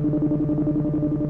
ハハハハ!